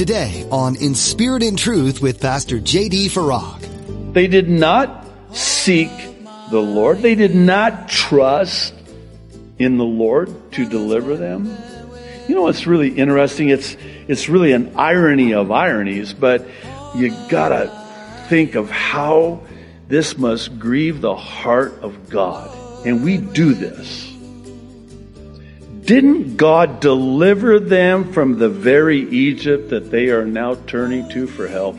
Today on In Spirit and Truth with Pastor J.D. Farag. They did not seek the Lord. They did not trust in the Lord to deliver them. You know what's really interesting? It's, it's really an irony of ironies, but you gotta think of how this must grieve the heart of God. And we do this. Didn't God deliver them from the very Egypt that they are now turning to for help?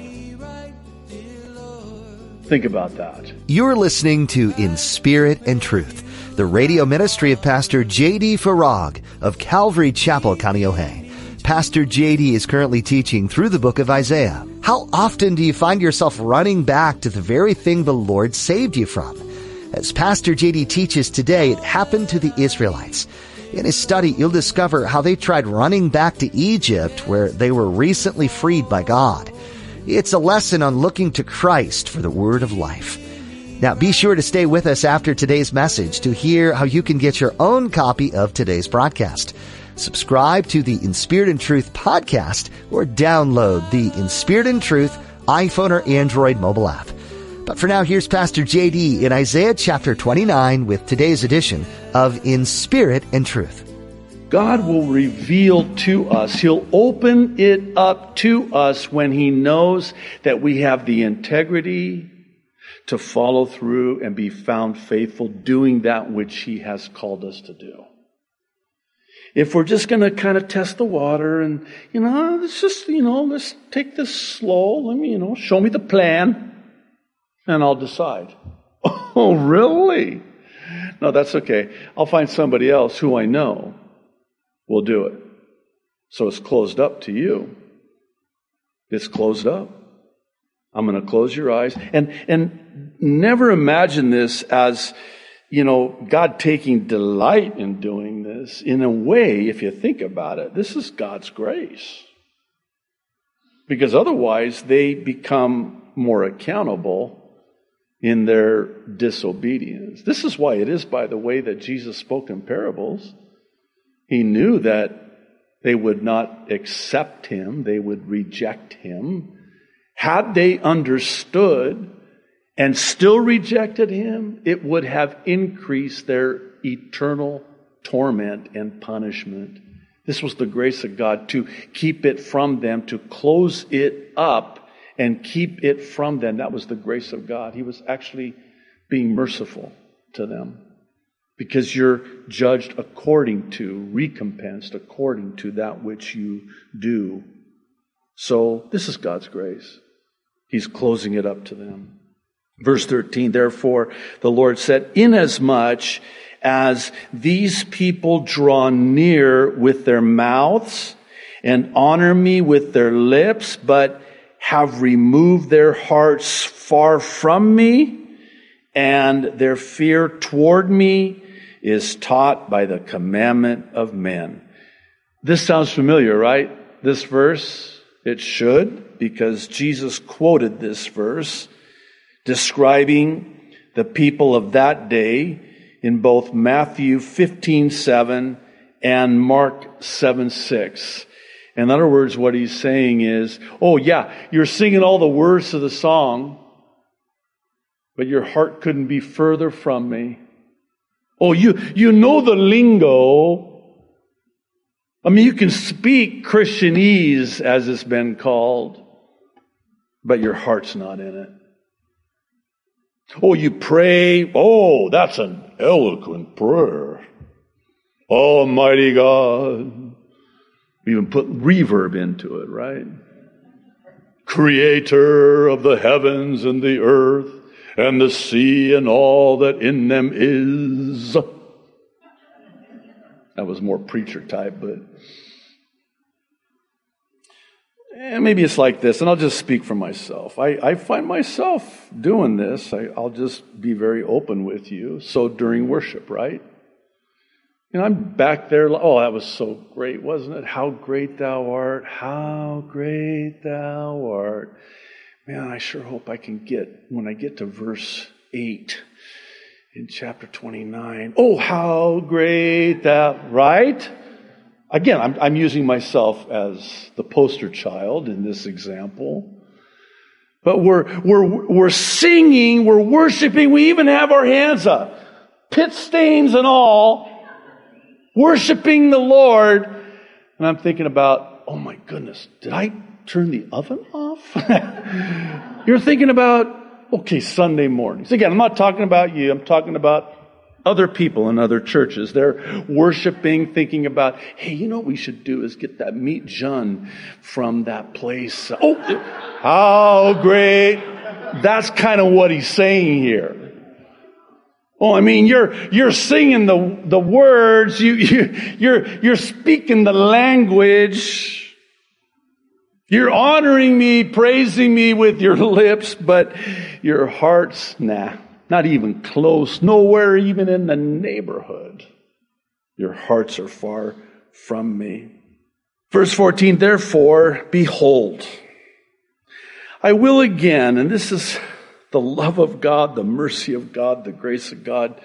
Think about that. You're listening to In Spirit and Truth, the radio ministry of Pastor J.D. Farag of Calvary Chapel, Kaneohe. Pastor JD is currently teaching through the book of Isaiah. How often do you find yourself running back to the very thing the Lord saved you from? As Pastor JD teaches today, it happened to the Israelites. In his study, you'll discover how they tried running back to Egypt where they were recently freed by God. It's a lesson on looking to Christ for the word of life. Now be sure to stay with us after today's message to hear how you can get your own copy of today's broadcast. Subscribe to the In Spirit and Truth podcast or download the In Spirit and Truth iPhone or Android mobile app. But for now, here's Pastor JD in Isaiah chapter 29 with today's edition of In Spirit and Truth. God will reveal to us. He'll open it up to us when He knows that we have the integrity to follow through and be found faithful doing that which He has called us to do. If we're just going to kind of test the water and, you know, ah, let's just, you know, let's take this slow. Let me, you know, show me the plan and I'll decide. Oh, really? No, that's okay. I'll find somebody else who I know will do it. So it's closed up to you. It's closed up. I'm going to close your eyes and and never imagine this as you know God taking delight in doing this. In a way, if you think about it, this is God's grace. Because otherwise they become more accountable in their disobedience. This is why it is, by the way, that Jesus spoke in parables. He knew that they would not accept him, they would reject him. Had they understood and still rejected him, it would have increased their eternal torment and punishment. This was the grace of God to keep it from them, to close it up and keep it from them. That was the grace of God. He was actually being merciful to them because you're judged according to, recompensed according to that which you do. So this is God's grace. He's closing it up to them. Verse 13, therefore the Lord said, inasmuch as these people draw near with their mouths and honor me with their lips, but have removed their hearts far from me, and their fear toward me is taught by the commandment of men. This sounds familiar, right? This verse? It should, because Jesus quoted this verse describing the people of that day in both Matthew 15, 7 and Mark 7, 6. In other words, what he's saying is, oh yeah, you're singing all the words of the song, but your heart couldn't be further from me. Oh, you, you know the lingo. I mean, you can speak Christianese, as it's been called, but your heart's not in it. Oh, you pray. Oh, that's an eloquent prayer. Almighty God. Even put reverb into it, right? Creator of the heavens and the earth and the sea and all that in them is. That was more preacher type, but eh, maybe it's like this, and I'll just speak for myself. I, I find myself doing this. I, I'll just be very open with you. So during worship, right? Know, I'm back there. Oh, that was so great, wasn't it? How great thou art. How great thou art. Man, I sure hope I can get, when I get to verse 8 in chapter 29, oh, how great thou, right? Again, I'm, I'm using myself as the poster child in this example. But we're, we're, we're singing, we're worshiping, we even have our hands up, pit stains and all, worshiping the Lord. And I'm thinking about, oh my goodness, did I turn the oven off? You're thinking about, okay, Sunday mornings. Again, I'm not talking about you, I'm talking about other people in other churches. They're worshiping, thinking about, hey, you know what we should do is get that meat jun from that place. Oh, how great. That's kind of what he's saying here. Oh, I mean, you're, you're singing the, the words, you, you, you're, you're speaking the language. You're honoring me, praising me with your lips, but your heart's, nah, not even close, nowhere even in the neighborhood. Your hearts are far from me. Verse 14, therefore, behold, I will again, and this is the love of God, the mercy of God, the grace of God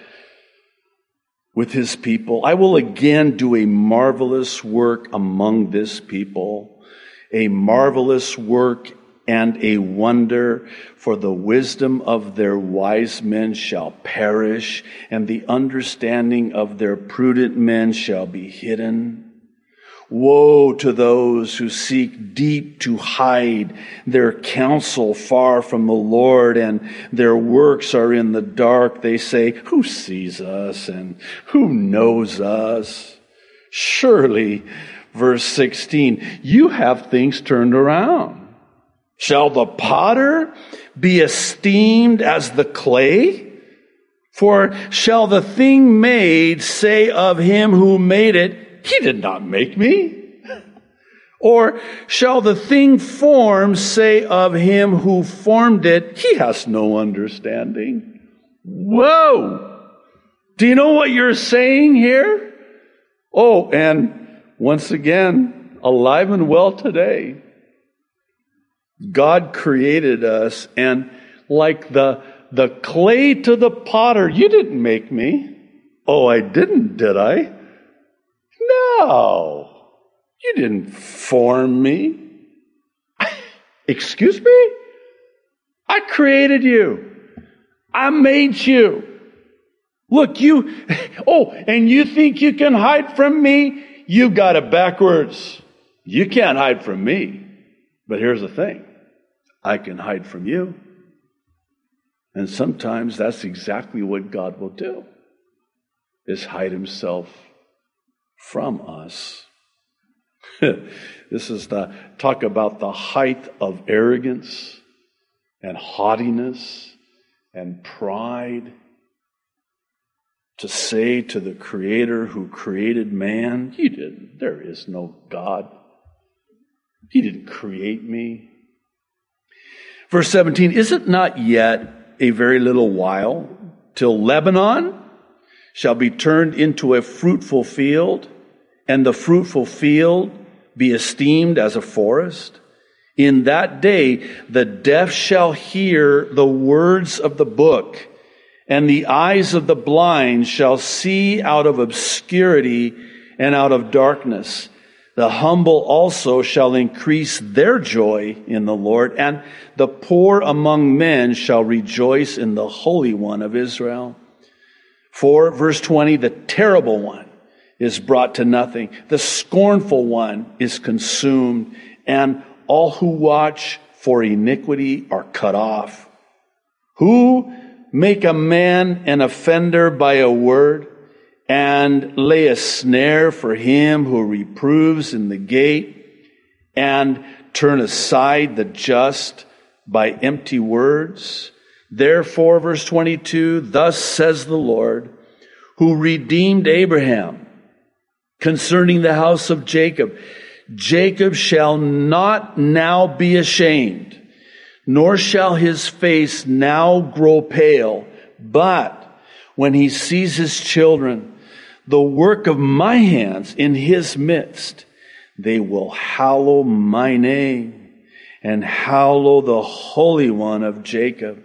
with his people. I will again do a marvelous work among this people, a marvelous work and a wonder, for the wisdom of their wise men shall perish, and the understanding of their prudent men shall be hidden. Woe to those who seek deep to hide their counsel far from the Lord and their works are in the dark. They say, who sees us and who knows us? Surely, verse 16, you have things turned around. Shall the potter be esteemed as the clay? For shall the thing made say of him who made it, he did not make me? Or shall the thing formed say of him who formed it, he has no understanding? Whoa! Do you know what you're saying here? Oh, and once again, alive and well today. God created us, and like the, the clay to the potter, you didn't make me. Oh, I didn't, did I? No. You didn't form me. Excuse me? I created you. I made you. Look, you, oh, and you think you can hide from me? You got it backwards. You can't hide from me. But here's the thing I can hide from you. And sometimes that's exactly what God will do is hide himself from us. this is the talk about the height of arrogance and haughtiness and pride to say to the creator who created man, you didn't, there is no God. He didn't create me. Verse 17, is it not yet a very little while till Lebanon shall be turned into a fruitful field and the fruitful field be esteemed as a forest? In that day, the deaf shall hear the words of the book and the eyes of the blind shall see out of obscurity and out of darkness. The humble also shall increase their joy in the Lord, and the poor among men shall rejoice in the Holy One of Israel. For, verse 20, the terrible one is brought to nothing. The scornful one is consumed, and all who watch for iniquity are cut off. Who make a man an offender by a word? and lay a snare for him who reproves in the gate and turn aside the just by empty words. Therefore, verse 22, thus says the Lord, who redeemed Abraham concerning the house of Jacob. Jacob shall not now be ashamed, nor shall his face now grow pale, but when he sees his children, the work of my hands in his midst, they will hallow my name and hallow the Holy One of Jacob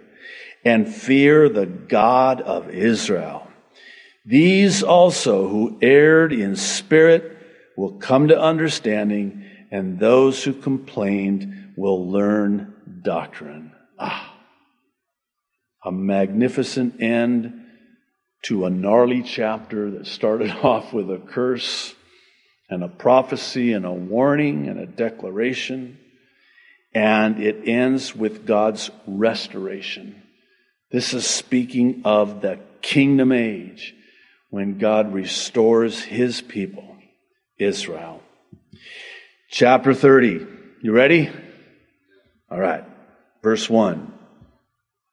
and fear the God of Israel. These also who erred in spirit will come to understanding, and those who complained will learn doctrine. Ah, a magnificent end to a gnarly chapter that started off with a curse and a prophecy and a warning and a declaration. And it ends with God's restoration. This is speaking of the kingdom age when God restores his people, Israel. Chapter 30. You ready? All right. Verse 1.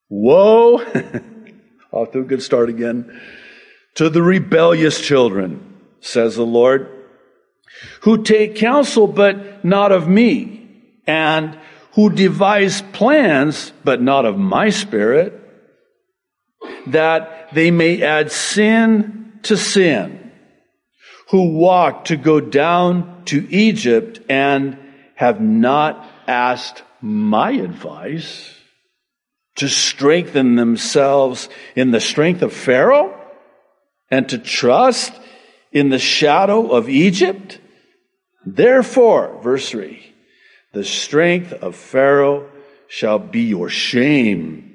Woe! Off to a good start again. To the rebellious children, says the Lord, who take counsel, but not of me, and who devise plans, but not of my spirit, that they may add sin to sin, who walk to go down to Egypt and have not asked my advice to strengthen themselves in the strength of Pharaoh and to trust in the shadow of Egypt? Therefore, verse 3, the strength of Pharaoh shall be your shame,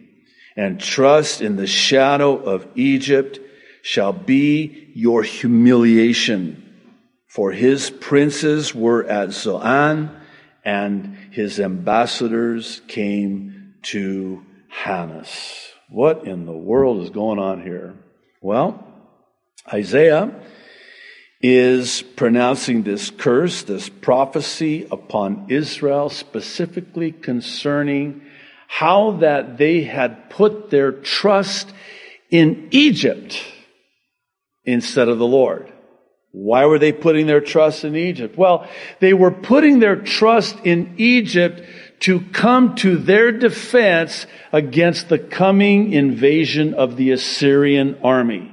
and trust in the shadow of Egypt shall be your humiliation. For his princes were at Zoan, and his ambassadors came to Hanes. What in the world is going on here? Well, Isaiah is pronouncing this curse, this prophecy upon Israel, specifically concerning how that they had put their trust in Egypt instead of the Lord. Why were they putting their trust in Egypt? Well, they were putting their trust in Egypt to come to their defense against the coming invasion of the Assyrian army.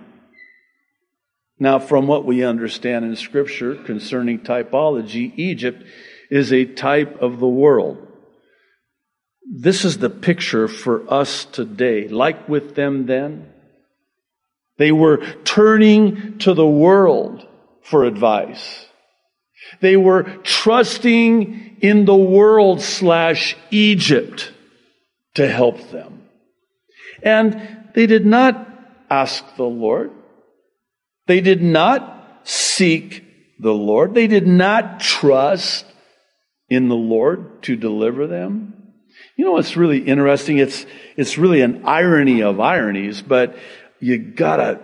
Now, from what we understand in Scripture concerning typology, Egypt is a type of the world. This is the picture for us today. Like with them then, they were turning to the world for advice. They were trusting in the world slash Egypt to help them. And they did not ask the Lord. They did not seek the Lord. They did not trust in the Lord to deliver them. You know what's really interesting? It's, it's really an irony of ironies, but you gotta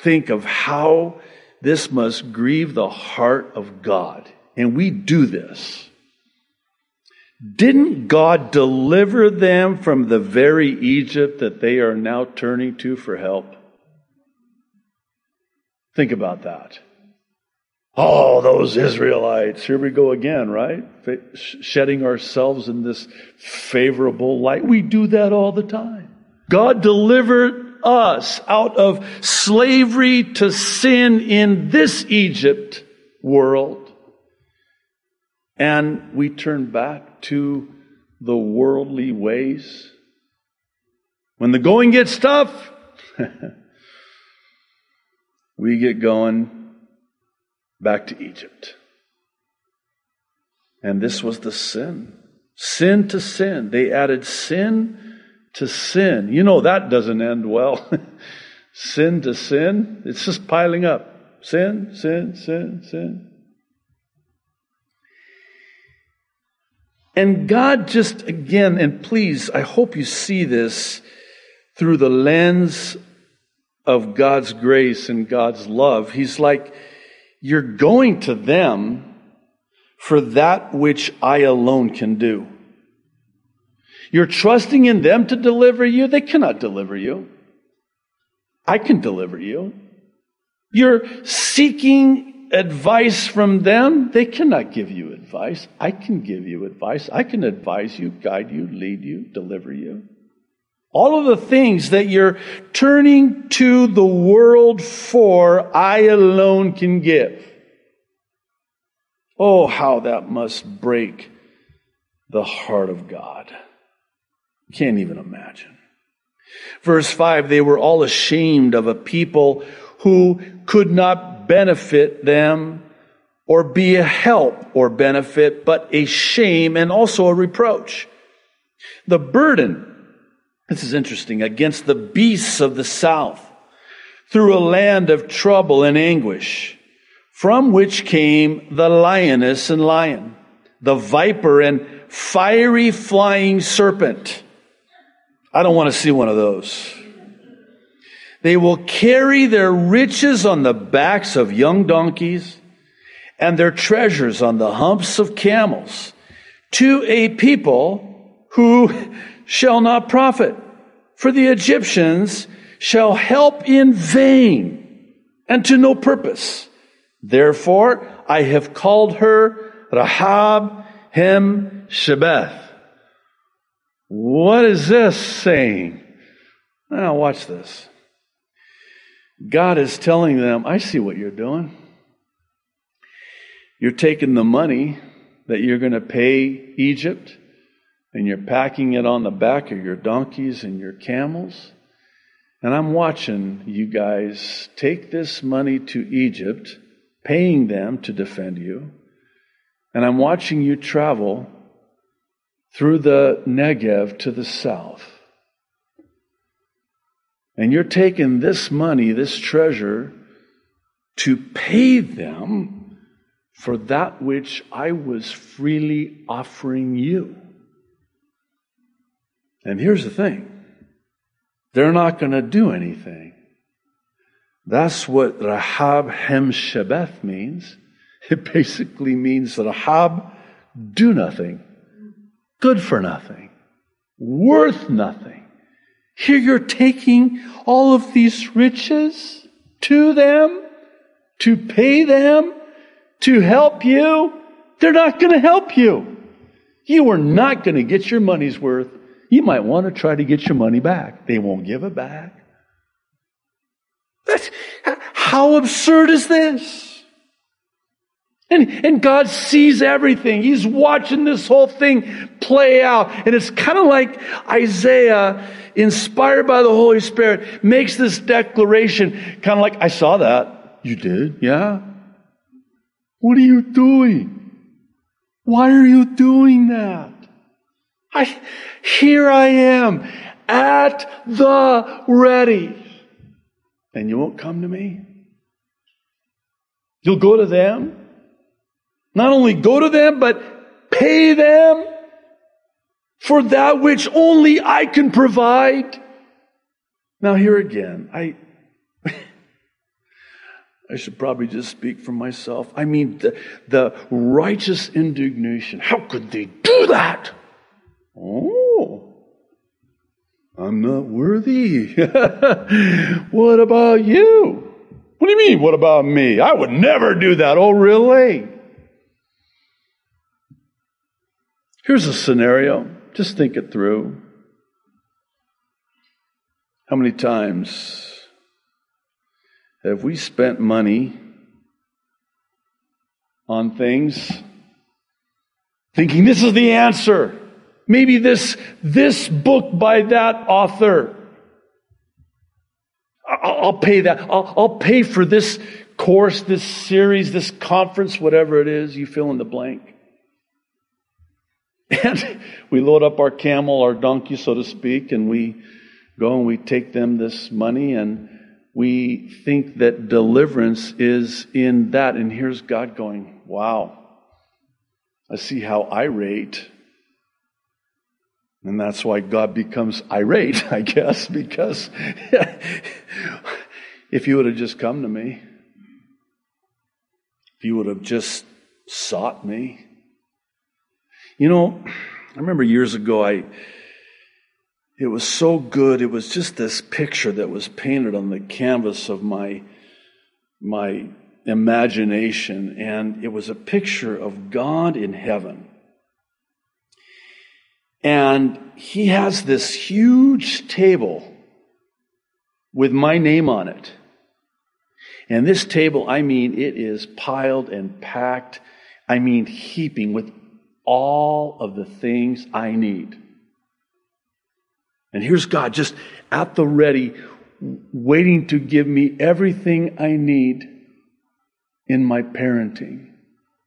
think of how this must grieve the heart of God. And we do this. Didn't God deliver them from the very Egypt that they are now turning to for help? Think about that. Oh, those Israelites. Here we go again, right? Shedding ourselves in this favorable light. We do that all the time. God delivered us out of slavery to sin in this Egypt world. And we turn back to the worldly ways. When the going gets tough, we get going back to Egypt. And this was the sin. Sin to sin. They added sin to sin. You know that doesn't end well. sin to sin. It's just piling up. Sin, sin, sin, sin. And God just again, and please, I hope you see this through the lens of God's grace and God's love. He's like, you're going to them for that which I alone can do. You're trusting in them to deliver you. They cannot deliver you. I can deliver you. You're seeking advice from them. They cannot give you advice. I can give you advice. I can advise you, guide you, lead you, deliver you. All of the things that you're turning to the world for, I alone can give. Oh, how that must break the heart of God. Can't even imagine. Verse 5 they were all ashamed of a people who could not benefit them or be a help or benefit, but a shame and also a reproach. The burden, this is interesting, against the beasts of the south through a land of trouble and anguish, from which came the lioness and lion, the viper and fiery flying serpent. I don't want to see one of those. They will carry their riches on the backs of young donkeys and their treasures on the humps of camels to a people who shall not profit. For the Egyptians shall help in vain and to no purpose. Therefore, I have called her Rahab Hem Shebeth. What is this saying? Now, watch this. God is telling them, I see what you're doing. You're taking the money that you're going to pay Egypt and you're packing it on the back of your donkeys and your camels. And I'm watching you guys take this money to Egypt, paying them to defend you. And I'm watching you travel through the Negev to the south. And you're taking this money, this treasure, to pay them for that which I was freely offering you. And here's the thing they're not going to do anything. That's what Rahab Hem Shebeth means. It basically means Rahab, do nothing, good for nothing, worth nothing. Here you're taking all of these riches to them, to pay them, to help you. They're not going to help you. You are not going to get your money's worth. You might want to try to get your money back. They won't give it back. That's, how absurd is this? And, and God sees everything. He's watching this whole thing play out. And it's kind of like Isaiah, inspired by the Holy Spirit, makes this declaration, kind of like, I saw that. You did? Yeah? What are you doing? Why are you doing that? I, here I am at the ready. And you won't come to me? You'll go to them? Not only go to them, but pay them for that which only I can provide. Now, here again, I. I should probably just speak for myself. I mean, the, the righteous indignation. How could they do that? Oh, I'm not worthy. what about you? What do you mean, what about me? I would never do that. Oh, really? Here's a scenario. Just think it through. How many times have we spent money on things thinking this is the answer? Maybe this, this book by that author. I'll, pay that. I'll, I'll pay for this course, this series, this conference, whatever it is, you fill in the blank. And we load up our camel, our donkey, so to speak, and we go and we take them this money and we think that deliverance is in that. And here's God going, wow, I see how irate and that's why God becomes irate, I guess, because if you would have just come to me, if you would have just sought me. You know, I remember years ago, I, it was so good. It was just this picture that was painted on the canvas of my, my imagination. And it was a picture of God in heaven and he has this huge table with my name on it. And this table, I mean, it is piled and packed. I mean, heaping with all of the things I need. And here's God just at the ready, waiting to give me everything I need in my parenting,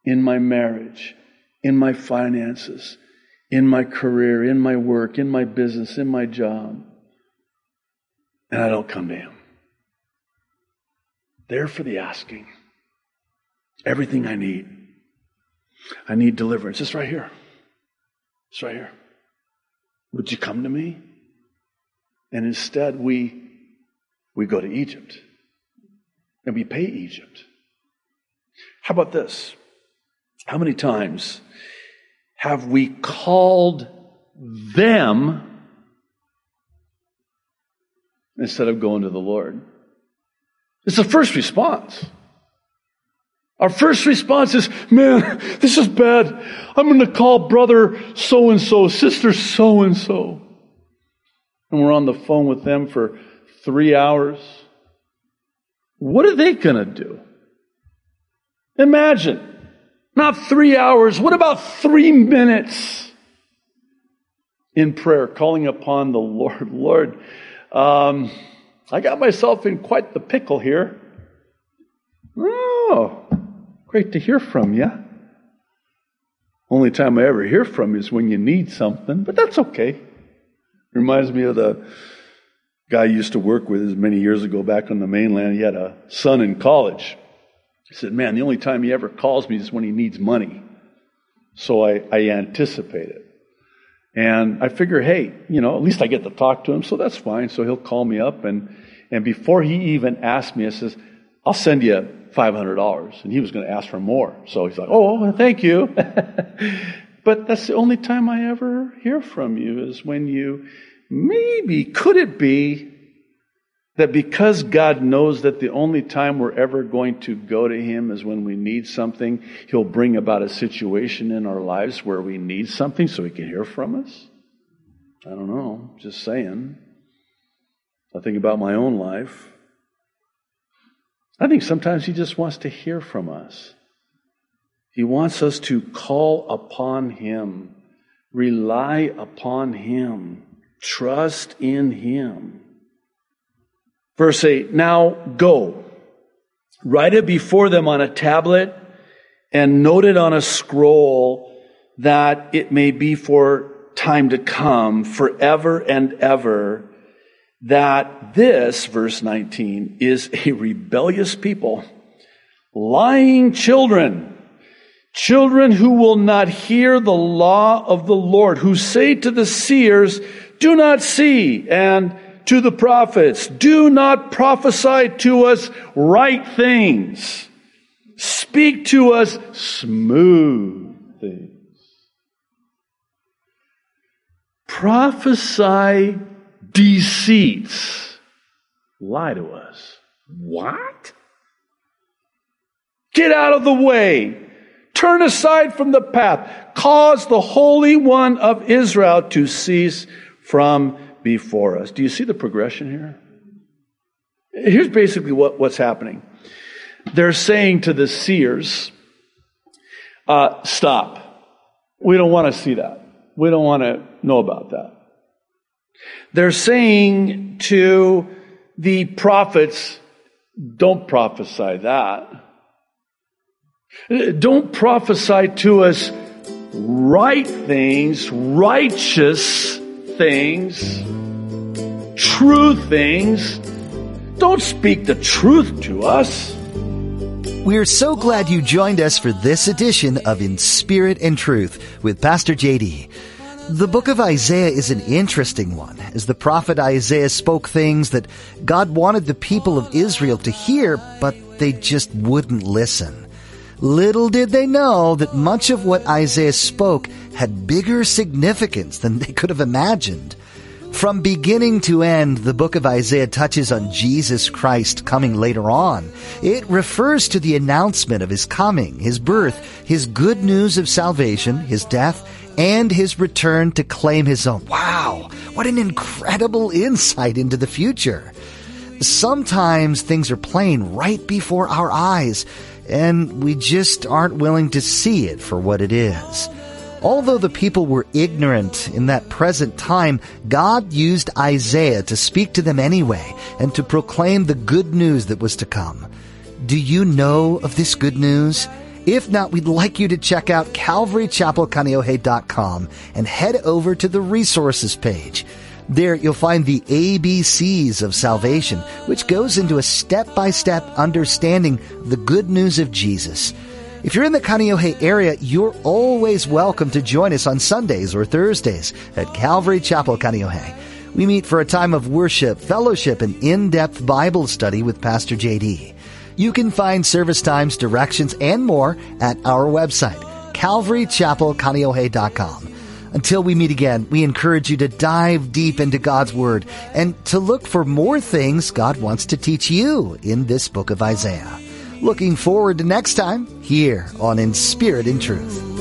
in my marriage, in my finances, in my career, in my work, in my business, in my job, and I don't come to Him. There for the asking. Everything I need. I need deliverance. It's right here. It's right here. Would you come to me? And instead, we, we go to Egypt and we pay Egypt. How about this? How many times have we called them instead of going to the Lord? It's the first response. Our first response is, man, this is bad. I'm going to call brother so and so, sister so and so. And we're on the phone with them for three hours. What are they going to do? Imagine. Not three hours. What about three minutes in prayer, calling upon the Lord? Lord, um, I got myself in quite the pickle here. Oh, great to hear from you. Only time I ever hear from you is when you need something, but that's okay. Reminds me of the guy I used to work with many years ago back on the mainland. He had a son in college. He said, Man, the only time he ever calls me is when he needs money. So I, I anticipate it. And I figure, hey, you know, at least I get to talk to him, so that's fine. So he'll call me up, and, and before he even asked me, I says, I'll send you $500. And he was going to ask for more. So he's like, oh, thank you. but that's the only time I ever hear from you is when you maybe, could it be that because God knows that the only time we're ever going to go to Him is when we need something, He'll bring about a situation in our lives where we need something so He can hear from us? I don't know. Just saying. I think about my own life. I think sometimes He just wants to hear from us. He wants us to call upon Him, rely upon Him, trust in Him. Verse 8 Now go, write it before them on a tablet, and note it on a scroll, that it may be for time to come, forever and ever, that this, verse 19, is a rebellious people, lying children, children who will not hear the law of the Lord, who say to the seers, Do not see, and to the prophets, do not prophesy to us right things. Speak to us smooth things. Prophesy deceits. Lie to us. What? Get out of the way. Turn aside from the path. Cause the Holy One of Israel to cease from before us. Do you see the progression here? Here's basically what, what's happening. They're saying to the seers, uh, stop. We don't want to see that. We don't want to know about that. They're saying to the prophets, don't prophesy that. Don't prophesy to us right things, righteous things, true things. Don't speak the truth to us. We're so glad you joined us for this edition of In Spirit and Truth with Pastor JD. The book of Isaiah is an interesting one, as the prophet Isaiah spoke things that God wanted the people of Israel to hear, but they just wouldn't listen. Little did they know that much of what Isaiah spoke had bigger significance than they could have imagined. From beginning to end, the book of Isaiah touches on Jesus Christ coming later on. It refers to the announcement of his coming, his birth, his good news of salvation, his death, and his return to claim his own. Wow, what an incredible insight into the future. Sometimes things are playing right before our eyes, and we just aren't willing to see it for what it is. Although the people were ignorant in that present time, God used Isaiah to speak to them anyway and to proclaim the good news that was to come. Do you know of this good news? If not, we'd like you to check out calvarychapelkaneohe.com and head over to the resources page. There you'll find the ABCs of salvation, which goes into a step-by-step understanding of the good news of Jesus. If you're in the Kaneohe area, you're always welcome to join us on Sundays or Thursdays at Calvary Chapel Kaneohe. We meet for a time of worship, fellowship, and in-depth Bible study with Pastor JD. You can find service times, directions, and more at our website, calvarychapelkaneohe.com. Until we meet again, we encourage you to dive deep into God's Word and to look for more things God wants to teach you in this book of Isaiah. Looking forward to next time here on In Spirit and Truth.